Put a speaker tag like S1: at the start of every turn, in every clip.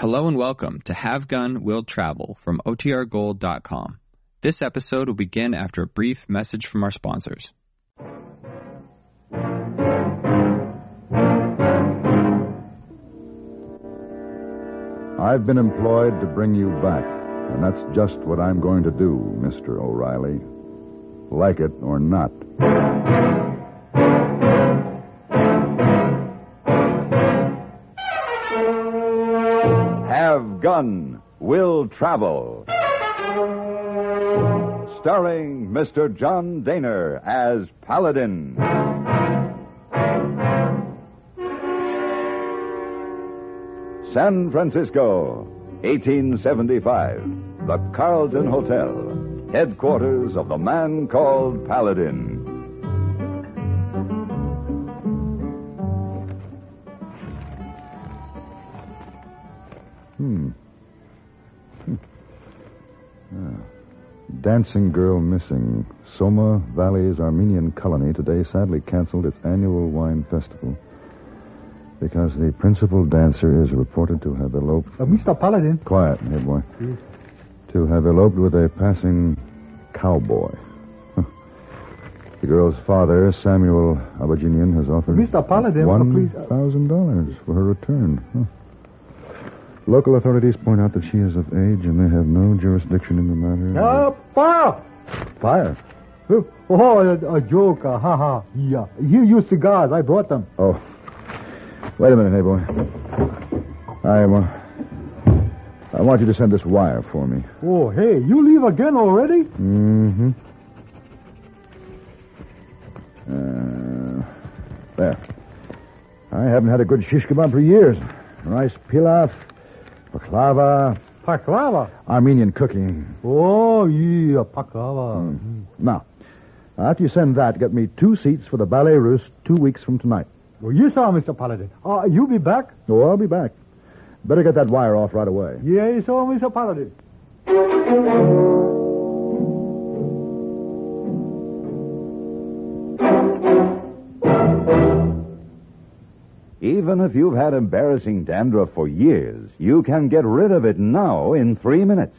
S1: Hello and welcome to Have Gun Will Travel from OTRGold.com. This episode will begin after a brief message from our sponsors.
S2: I've been employed to bring you back, and that's just what I'm going to do, Mr. O'Reilly. Like it or not.
S3: gun will travel. Starring Mr. John Dehner as Paladin. San Francisco, 1875. The Carlton Hotel, headquarters of the man called Paladin.
S2: Dancing Girl Missing. Soma Valley's Armenian colony today sadly canceled its annual wine festival because the principal dancer is reported to have eloped.
S4: Uh, Mr. Paladin.
S2: Quiet, my boy. Yes. To have eloped with a passing cowboy. the girl's father, Samuel Abaginian, has offered.
S4: Mr. Paladin, uh,
S2: uh, $1,000 for her return. Huh. Local authorities point out that she is of age and they have no jurisdiction in the matter.
S4: Uh, fire! Fire? Oh, a, a joke. Uh, ha ha. Yeah. Here, you cigars. I brought them.
S2: Oh. Wait a minute, hey boy. I, uh, I want you to send this wire for me.
S4: Oh, hey, you leave again already?
S2: Mm-hmm. Uh, there. I haven't had a good shish kebab for years. Rice pilaf, Paklava,
S4: paklava,
S2: Armenian cooking.
S4: Oh, yeah, paklava. Mm. Mm-hmm.
S2: Now, after you send that, get me two seats for the Ballet Russe two weeks from tonight.
S4: Well,
S2: you
S4: saw, Mr. Paladin. Uh, you be back?
S2: Oh, I'll be back. Better get that wire off right away.
S4: Yes, yeah, so, Mr. Paladin.
S5: Even if you've had embarrassing dandruff for years, you can get rid of it now in three minutes.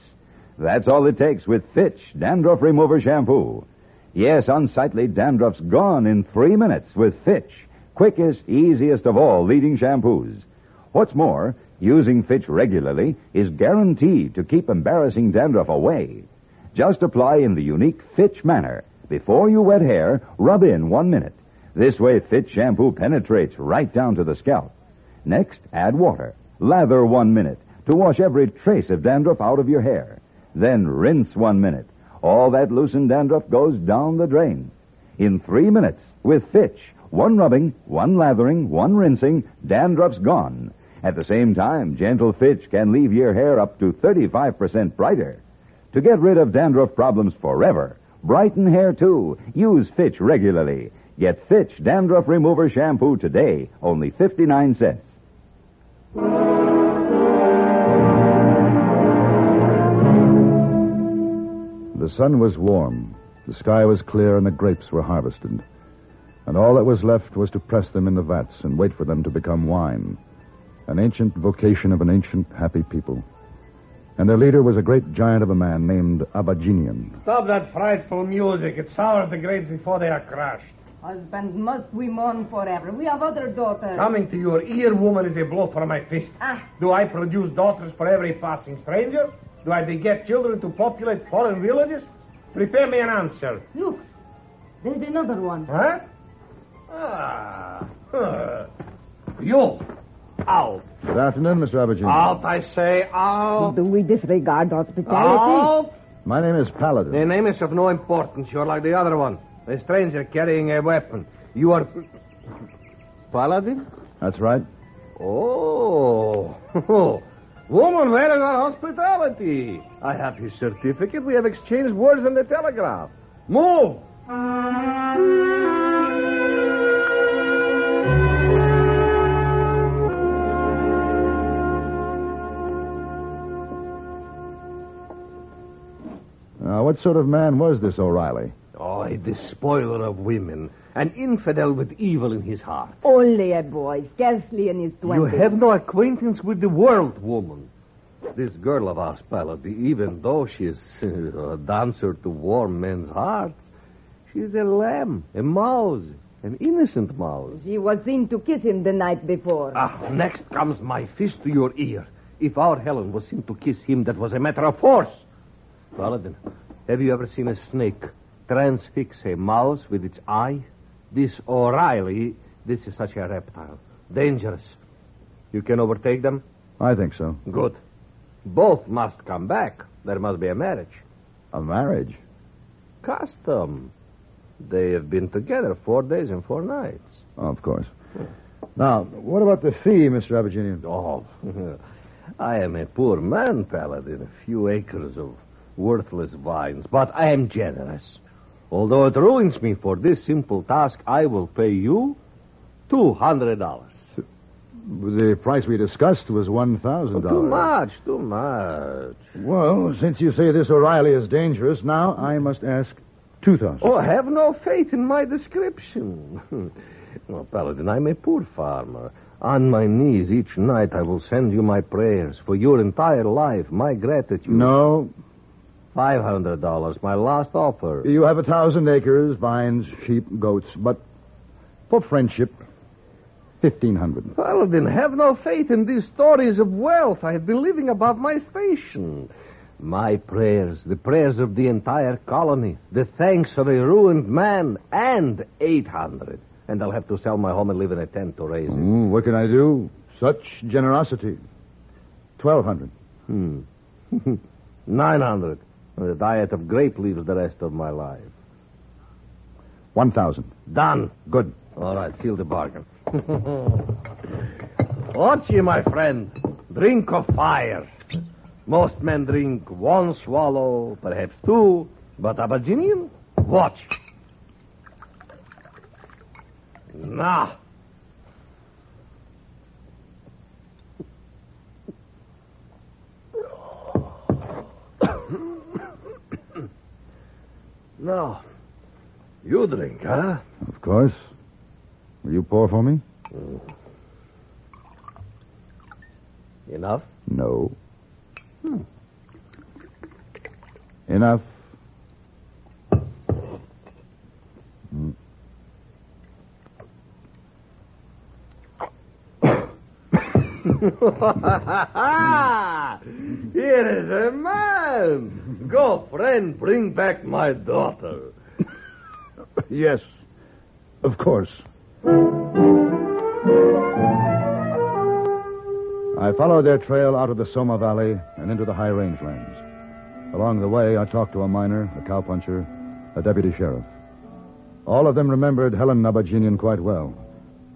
S5: That's all it takes with Fitch Dandruff Remover Shampoo. Yes, unsightly dandruff's gone in three minutes with Fitch, quickest, easiest of all leading shampoos. What's more, using Fitch regularly is guaranteed to keep embarrassing dandruff away. Just apply in the unique Fitch manner. Before you wet hair, rub in one minute. This way, Fitch shampoo penetrates right down to the scalp. Next, add water. Lather one minute to wash every trace of dandruff out of your hair. Then rinse one minute. All that loosened dandruff goes down the drain. In three minutes, with Fitch, one rubbing, one lathering, one rinsing, dandruff's gone. At the same time, Gentle Fitch can leave your hair up to 35% brighter. To get rid of dandruff problems forever, brighten hair too. Use Fitch regularly. Get Fitch Dandruff Remover Shampoo today, only 59 cents.
S2: The sun was warm, the sky was clear, and the grapes were harvested. And all that was left was to press them in the vats and wait for them to become wine. An ancient vocation of an ancient happy people. And their leader was a great giant of a man named Abaginian.
S6: Stop that frightful music. It sours the grapes before they are crushed.
S7: Husband must we mourn forever. We have other daughters.
S6: Coming to your ear, woman, is a blow for my fist. Ah. Do I produce daughters for every passing stranger? Do I beget children to populate foreign villages? Prepare me an answer. Look, there's another one. Huh?
S7: Ah. Huh. You. Out. Good afternoon,
S6: Miss Robertson.
S2: Out,
S6: I say, out.
S7: Do we disregard hospitality? Out.
S2: My name is Paladin.
S6: The name is of no importance. You're like the other one. A stranger carrying a weapon. You are.
S2: Paladin? That's right.
S6: Oh. Woman, where is our hospitality? I have his certificate. We have exchanged words in the telegraph. Move!
S2: Now, uh, what sort of man was this O'Reilly?
S6: a despoiler of women, an infidel with evil in his heart.
S7: Only a boy, scarcely in his
S6: twenties. You have no acquaintance with the world, woman. This girl of ours, Penelope, even though she is a dancer to warm men's hearts, she is a lamb, a mouse, an innocent mouse.
S7: She was seen to kiss him the night before.
S6: Ah, next comes my fist to your ear. If our Helen was seen to kiss him, that was a matter of force. Paladin, have you ever seen a snake transfix a mouse with its eye? This O'Reilly, this is such a reptile. Dangerous. You can overtake them?
S2: I think so.
S6: Good. Both must come back. There must be a marriage.
S2: A marriage?
S6: Custom. They have been together four days and four nights.
S2: Oh, of course. Now, what about the fee, Mr. Aberginian?
S6: Oh, I am a poor man, Paladin. A few acres of worthless vines, but I am generous. Although it ruins me for this simple task, I will pay you $200.
S2: The price we discussed was $1,000. too
S6: much, too much.
S2: Well, since you say this O'Reilly is dangerous, now I must ask 2000
S6: Oh, have no faith in my description. well, Paladin, I'm a poor farmer. On my knees each night, I will send you my prayers for your entire life, my gratitude.
S2: No,
S6: Five hundred dollars, my last offer.
S2: You have a thousand acres, vines, sheep, goats, but for friendship, fifteen hundred.
S6: Paladin, have no faith in these stories of wealth. I have been living above my station. My prayers, the prayers of the entire colony, the thanks of a ruined man, and eight hundred. And I'll have to sell my home and live in a tent to raise it.
S2: Mm, what can I do? Such generosity. Twelve hundred.
S6: Hmm. Nine hundred. A diet of grape leaves the rest of my life.
S2: 1,000.
S6: Done.
S2: Good.
S6: All right, seal the bargain. Ochi, my friend, drink of fire. Most men drink one swallow, perhaps two, but Abyssinian, watch. Now, No. You drink, huh?
S2: Of course. Will you pour for me? Mm.
S6: Enough?
S2: No. Hmm. Enough.
S6: Here is a man. Go, friend, bring back my daughter.
S2: yes, of course. I followed their trail out of the Soma Valley and into the high rangelands. Along the way, I talked to a miner, a cowpuncher, a deputy sheriff. All of them remembered Helen Nabaginian quite well.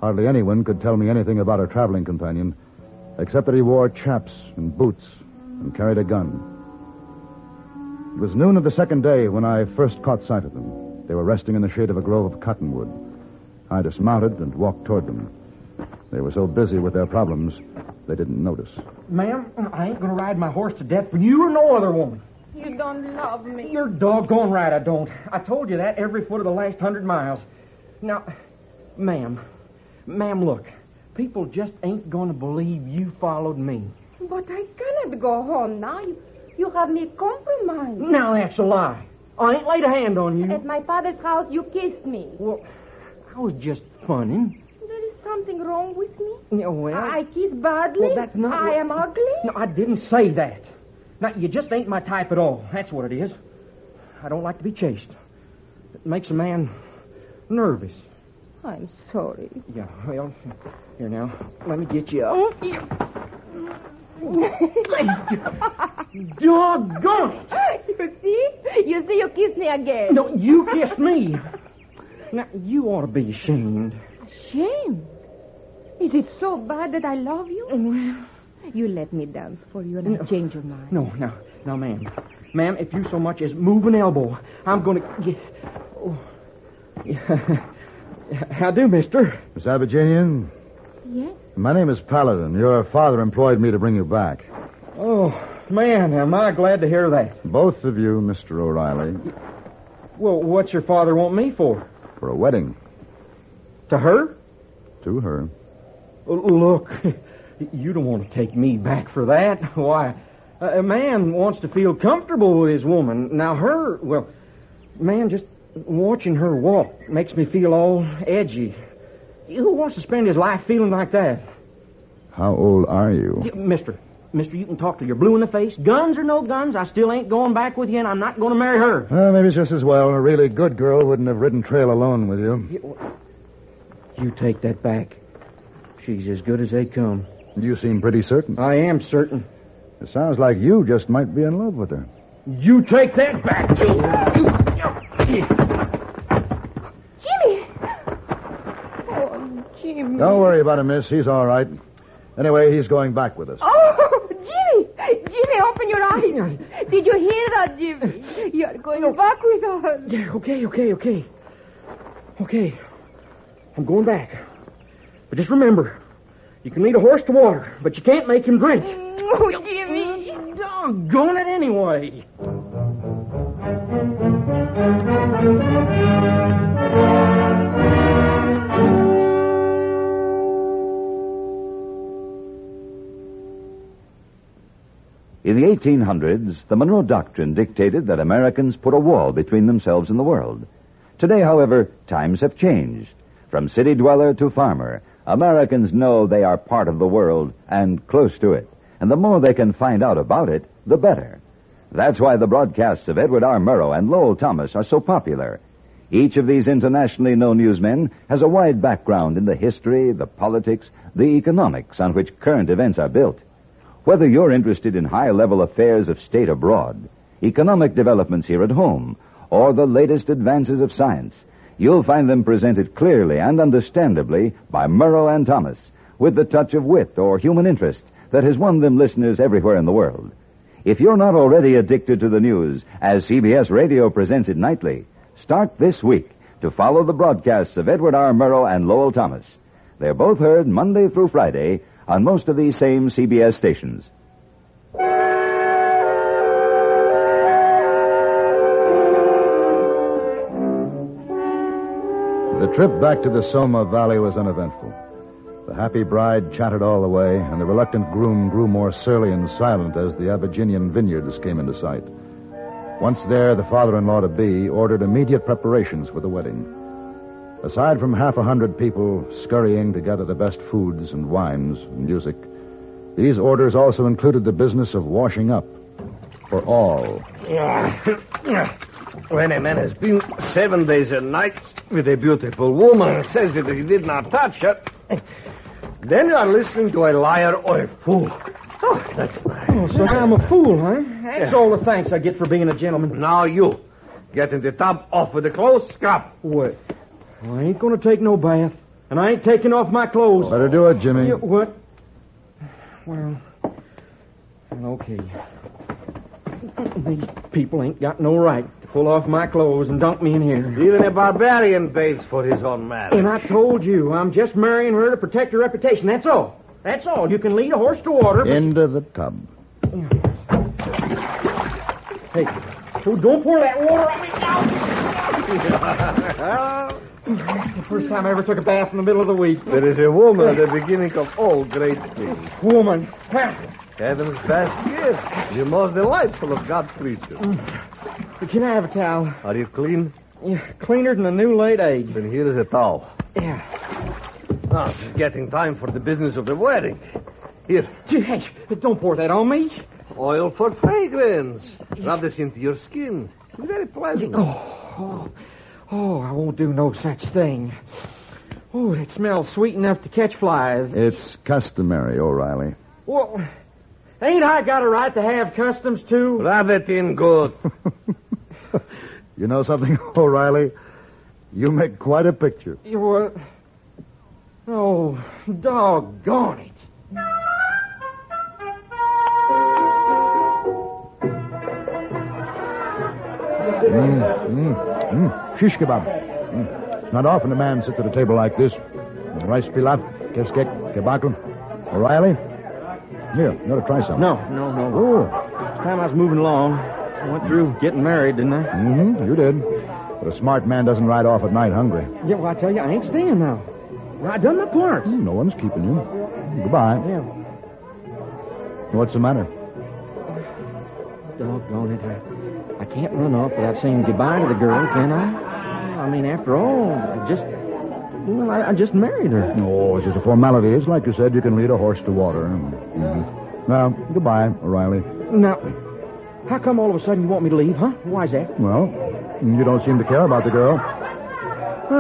S2: Hardly anyone could tell me anything about her traveling companion, except that he wore chaps and boots and carried a gun. It was noon of the second day when I first caught sight of them. They were resting in the shade of a grove of cottonwood. I dismounted and walked toward them. They were so busy with their problems, they didn't notice.
S8: Ma'am, I ain't going to ride my horse to death for you or no other woman.
S9: You don't love me.
S8: You're doggone right I don't. I told you that every foot of the last hundred miles. Now, ma'am, ma'am, look. People just ain't going to believe you followed me.
S9: But I cannot go home now. You you have me compromised.
S8: Now that's a lie. I ain't laid a hand on you.
S9: At my father's house, you kissed me.
S8: Well, I was just funning.
S9: There is something wrong with me.
S8: Yeah, well,
S9: I, kiss badly.
S8: Well, that's not. I
S9: what... am ugly.
S8: No, I didn't say that. Now you just ain't my type at all. That's what it is. I don't like to be chased. It makes a man nervous.
S9: I'm sorry.
S8: Yeah, well, here now. Let me get you up. Thank you. Doggone
S9: it! You see? You see, you kissed me again.
S8: No, you kissed me. now, you ought to be ashamed.
S9: Ashamed? Is it so bad that I love you?
S8: Oh, well,
S9: you let me dance for you and
S8: no, I'll
S9: change your mind.
S8: No, no, no, ma'am. Ma'am, if you so much as move an elbow, I'm going to get. Oh. How do, mister?
S2: Miss Abigenian?
S10: Yes?
S2: My name is Paladin. Your father employed me to bring you back.
S8: Oh, Man, am I glad to hear that.
S2: Both of you, Mr. O'Reilly.
S8: Well, what's your father want me for?
S2: For a wedding.
S8: To her?
S2: To her.
S8: Look, you don't want to take me back for that. Why, a man wants to feel comfortable with his woman. Now, her, well, man, just watching her walk makes me feel all edgy. Who wants to spend his life feeling like that?
S2: How old are you?
S8: Mister, mister, you can talk till you're blue in the face. Guns or no guns, I still ain't going back with you, and I'm not going to marry her.
S2: Well, maybe it's just as well. A really good girl wouldn't have ridden trail alone with you.
S8: you. take that back. She's as good as they come.
S2: You seem pretty certain.
S8: I am certain.
S2: It sounds like you just might be in love with her.
S8: You take that back,
S10: Jimmy!
S2: Oh, Jimmy. Don't worry about him, miss. He's all right. Anyway, he's going back with us.
S10: Oh! Jimmy! open your eyes. Did you hear that, Jimmy? You're going no. back with us.
S8: Yeah, okay, okay, okay. Okay. I'm going back. But just remember, you can lead a horse to water, but you can't make him drink. Oh,
S10: Jimmy.
S8: Doggone it anyway.
S5: In the 1800s, the Monroe Doctrine dictated that Americans put a wall between themselves and the world. Today, however, times have changed. From city dweller to farmer, Americans know they are part of the world and close to it. And the more they can find out about it, the better. That's why the broadcasts of Edward R. Murrow and Lowell Thomas are so popular. Each of these internationally known newsmen has a wide background in the history, the politics, the economics on which current events are built. Whether you're interested in high level affairs of state abroad, economic developments here at home, or the latest advances of science, you'll find them presented clearly and understandably by Murrow and Thomas, with the touch of wit or human interest that has won them listeners everywhere in the world. If you're not already addicted to the news, as CBS Radio presents it nightly, start this week to follow the broadcasts of Edward R. Murrow and Lowell Thomas. They're both heard Monday through Friday on most of these same CBS stations.
S2: The trip back to the Soma Valley was uneventful. The happy bride chatted all the way, and the reluctant groom grew more surly and silent as the Abyssinian vineyards came into sight. Once there, the father in law to be ordered immediate preparations for the wedding. Aside from half a hundred people scurrying to gather the best foods and wines and music, these orders also included the business of washing up for all.
S6: When a man has been seven days and nights with a beautiful woman and says that he did not touch her, then you are listening to a liar or a fool. Oh, that's nice. Oh, so I'm
S8: a fool, huh? That's yeah. all the thanks I get for being a gentleman.
S6: Now you. Get in the tub, off with the clothes, scrub.
S8: What? Well, I ain't going to take no bath. And I ain't taking off my clothes.
S2: Better do it, Jimmy. You,
S8: what? Well, okay. These people ain't got no right to pull off my clothes and dump me in here.
S6: Even a barbarian bathes for his own
S8: marriage. And I told you, I'm just marrying her to protect her reputation. That's all. That's all. You can lead a horse to water. But...
S2: Into the tub.
S8: Hey, so don't pour that water on me now. the first time I ever took a bath in the middle of the week.
S6: There is a woman at the beginning of all great things.
S8: Woman.
S6: Heaven's best gift. The most delightful of God's creatures.
S8: Mm. Can I have a towel?
S6: Are you clean?
S8: Yeah, cleaner than a new late egg.
S6: Then here is a towel.
S8: Yeah.
S6: Oh, it's getting time for the business of the wedding. Here. hey,
S8: don't pour that on me.
S6: Oil for fragrance. Rub this into your skin. It's very pleasant.
S8: Oh. Oh, I won't do no such thing. Oh, it smells sweet enough to catch flies.
S2: It's customary, O'Reilly.
S8: Well, ain't I got a right to have customs, too?
S6: Rub it in good.
S2: you know something, O'Reilly? You make quite a picture.
S8: You were. Oh, doggone it.
S2: Mm, mm. Mm, shish kebab. Mm. It's not often a man sits at a table like this. Rice pilaf, keskek, kebakl, O'Reilly. Here, you ought to try some.
S8: No, no, no.
S2: It's oh.
S8: Time I was moving along. I went through getting married, didn't
S2: I? Mm-hmm, you did. But a smart man doesn't ride off at night hungry.
S8: Yeah, well, I tell you, I ain't staying now. I done my part.
S2: Hmm, no one's keeping you. Goodbye.
S8: Yeah.
S2: What's the matter?
S8: Doggone it. I... I can't run off without saying goodbye to the girl, can I? I mean, after all, I just. Well, I, I just married her.
S2: No, it's just a formality. It's like you said, you can lead a horse to water. Mm-hmm. Now, goodbye, O'Reilly.
S8: Now, how come all of a sudden you want me to leave, huh? Why's that?
S2: Well, you don't seem to care about the girl.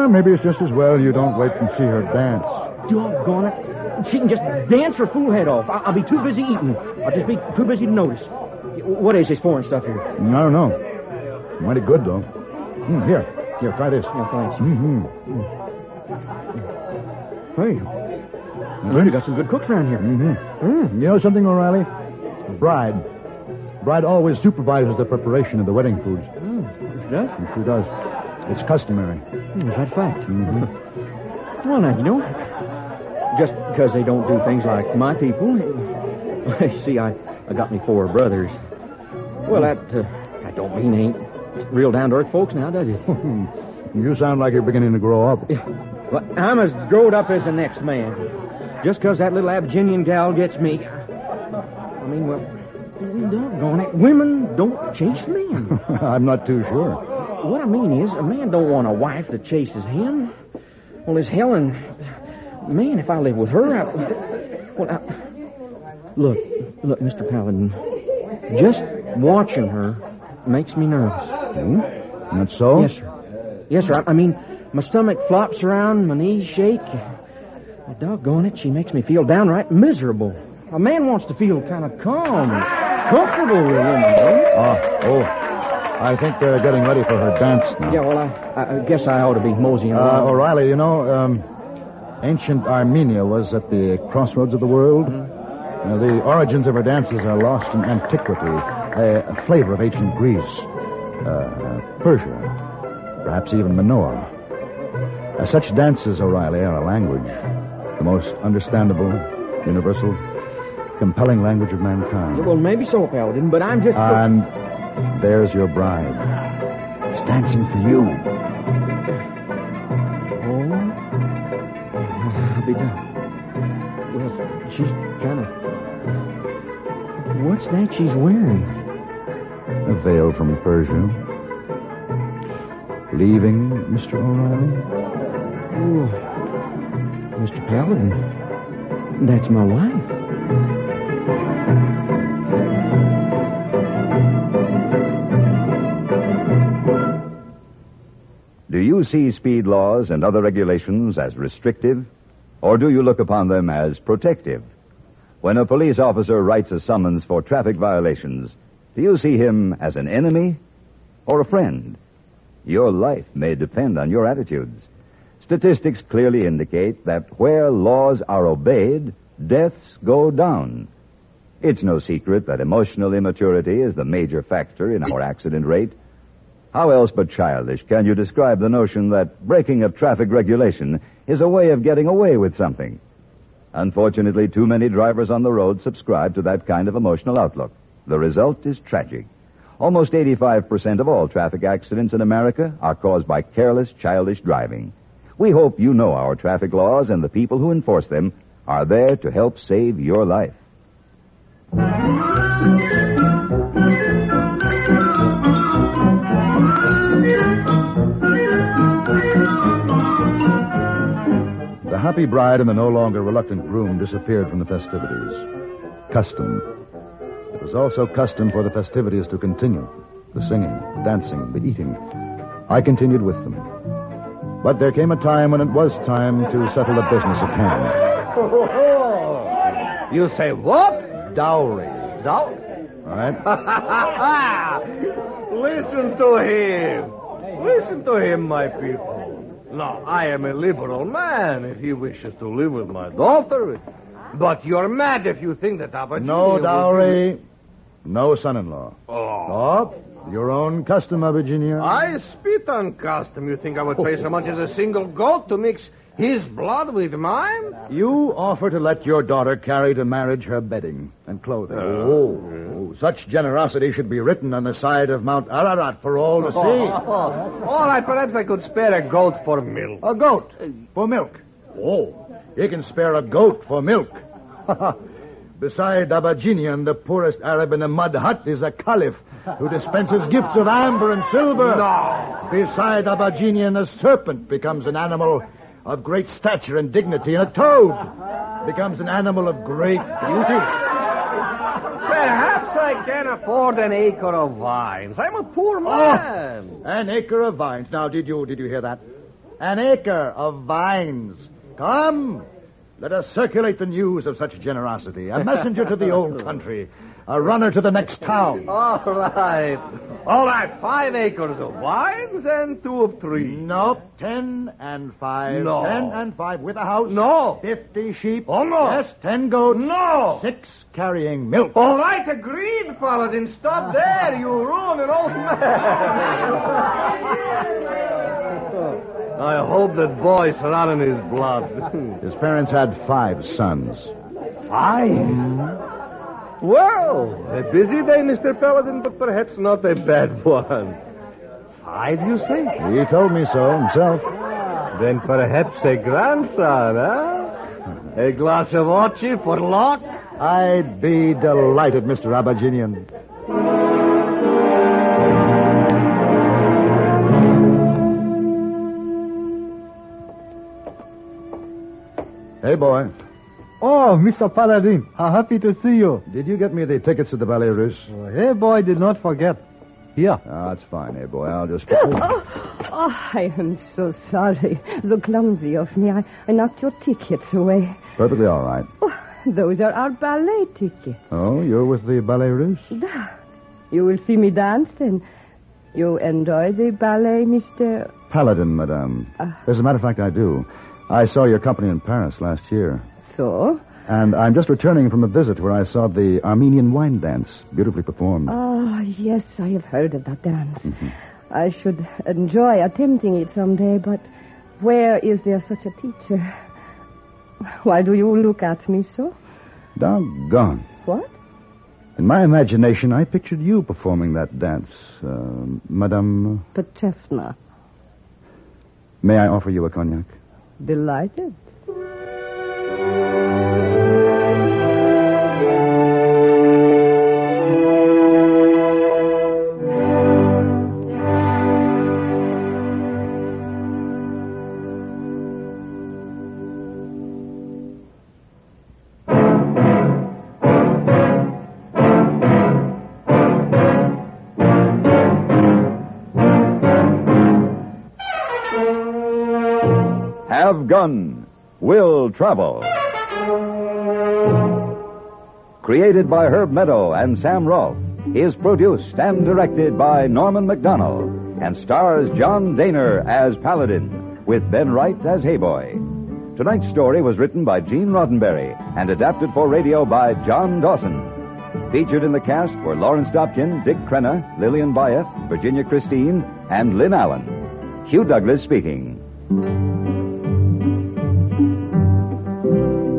S2: maybe it's just as well you don't wait and see her dance.
S8: Doggone it. She can just dance her fool head off. I- will be too busy eating. I'll just be too busy to notice. What is this foreign stuff here? I
S2: don't know. Mighty good, though. Mm, here. Here, try this.
S8: Yeah, thanks. Mm-hmm. Mm. Hey. got some good cooks around here.
S2: Mm-hmm. Mm. You know something, O'Reilly? The bride. bride always supervises the preparation of the wedding foods.
S8: Mm, she
S2: does? she does. It's customary.
S8: Mm, is that fact? Mm-hmm. Well, now, you know, just because they don't do things like my people. see, I, I got me four brothers. Well, that, uh, that don't mean ain't real down to earth folks now, does it?
S2: you sound like you're beginning to grow up.
S8: Well, I'm as growed up as the next man. Just 'cause that little Abyssinian gal gets me. I mean, well, doggone it. Women don't chase men.
S2: I'm not too sure.
S8: What I mean is, a man don't want a wife that chases him. Well, is Helen. Man, if I live with her, I. Well, I. Look, look, Mr. Paladin. Just Watching her makes me nervous.
S2: Hmm? Not so? Yes,
S8: sir. Yes, sir. I, I mean, my stomach flops around, my knees shake. Well, doggone it, she makes me feel downright miserable. A man wants to feel kind of calm and comfortable with women, Oh,
S2: oh. I think they're getting ready for her dance now.
S8: Yeah, well, I, I guess I ought to be moseying uh,
S2: around. O'Reilly, you know, um, ancient Armenia was at the crossroads of the world. Mm-hmm. Now, the origins of her dances are lost in antiquity a, a flavor of ancient Greece, uh, Persia, perhaps even Minoa. such dances, O'Reilly, are a language, the most understandable, universal, compelling language of mankind.
S8: Well, maybe so, Paladin, but I'm just.
S2: And there's your bride. She's dancing for you.
S8: Oh? I'll be done. Well, she's kind of. What's that she's wearing?
S2: a veil from Persia. Leaving, Mr. O'Reilly?
S8: Oh, Mr. Paladin, that's my wife.
S5: Do you see speed laws and other regulations as restrictive, or do you look upon them as protective? When a police officer writes a summons for traffic violations, do you see him as an enemy or a friend? Your life may depend on your attitudes. Statistics clearly indicate that where laws are obeyed, deaths go down. It's no secret that emotional immaturity is the major factor in our accident rate. How else but childish can you describe the notion that breaking a traffic regulation is a way of getting away with something? Unfortunately, too many drivers on the road subscribe to that kind of emotional outlook. The result is tragic. Almost 85% of all traffic accidents in America are caused by careless, childish driving. We hope you know our traffic laws and the people who enforce them are there to help save your life. The
S2: happy bride and the no longer reluctant groom disappeared from the festivities. Custom, was also custom for the festivities to continue the singing, the dancing, the eating. I continued with them. But there came a time when it was time to settle the business at hand.
S6: You say what? Dowry. Dowry?
S2: All right.
S6: Listen to him. Listen to him, my people. Now, I am a liberal man if he wishes to live with my daughter. But you're mad if you think that
S2: opportunity. No dowry. No son in law. Oh. oh. Your own customer, Virginia.
S6: I spit on custom. You think I would pay so much as a single goat to mix his blood with mine?
S2: You offer to let your daughter carry to marriage her bedding and clothing. Uh,
S6: oh, oh, oh,
S2: such generosity should be written on the side of Mount Ararat for all to see. all
S6: right, perhaps I could spare a goat for milk.
S2: A goat for milk. Oh, you can spare a goat for milk. Beside Abaginian, the poorest Arab in a mud hut is a caliph who dispenses gifts of amber and silver.
S6: No.
S2: Beside Abaginian, a serpent becomes an animal of great stature and dignity, and a toad becomes an animal of great beauty.
S6: Perhaps I can afford an acre of vines. I'm a poor oh, man.
S2: Oh, an acre of vines. Now, did you did you hear that? An acre of vines. Come, let us circulate the news of such generosity. A messenger to the old country. A runner to the next town.
S6: All right. All right. Five acres of vines and two of trees.
S2: No. Ten and five.
S6: No.
S2: Ten and five with a house.
S6: No.
S2: Fifty sheep.
S6: Oh, no.
S2: Yes, ten goats.
S6: No.
S2: Six carrying milk.
S6: All right, agreed, Paladin. Stop there. You ruin an old man. I hope that boy's not in his blood.
S2: His parents had five sons. Five?
S6: Well, a busy day, Mr. Paladin, but perhaps not a bad one.
S2: Five, you say? He told me so himself.
S6: Then perhaps a grandson, A glass of orchard for luck?
S2: I'd be delighted, Mr. Abaginian. Hey, boy.
S4: Oh, Mr. Paladin, how happy to see you.
S2: Did you get me the tickets to the Ballet Russe? Oh,
S4: hey, boy, did not forget. Here. Oh, ah, that's
S2: fine, hey, boy. I'll just... oh,
S7: oh, I am so sorry. So clumsy of me. I, I knocked your tickets away.
S2: Perfectly all right. Oh,
S7: those are our ballet tickets.
S2: Oh, you're with the Ballet Russe?
S7: You will see me dance, then. You enjoy the ballet, Mr.
S2: Paladin, madame. Uh, As a matter of fact, I do. I saw your company in Paris last year.
S7: So?
S2: And I'm just returning from a visit where I saw the Armenian wine dance, beautifully performed.
S7: Ah, oh, yes, I have heard of that dance. Mm-hmm. I should enjoy attempting it someday, but where is there such a teacher? Why do you look at me so?
S2: Doggone.
S7: What?
S2: In my imagination, I pictured you performing that dance, uh, Madame.
S7: Uh, Petrovna.
S2: May I offer you a cognac?
S7: Delighted.
S3: Travel. Created by Herb Meadow and Sam Rolfe, is produced and directed by Norman Macdonnell and stars John Dehner as Paladin, with Ben Wright as Hey Boy. Tonight's story was written by Gene Roddenberry and adapted for radio by John Dawson. Featured in the cast were Lawrence Dobkin, Dick Crenna, Lillian Buyeff, Virginia Christine, and Lynn Allen. Hugh Douglas speaking.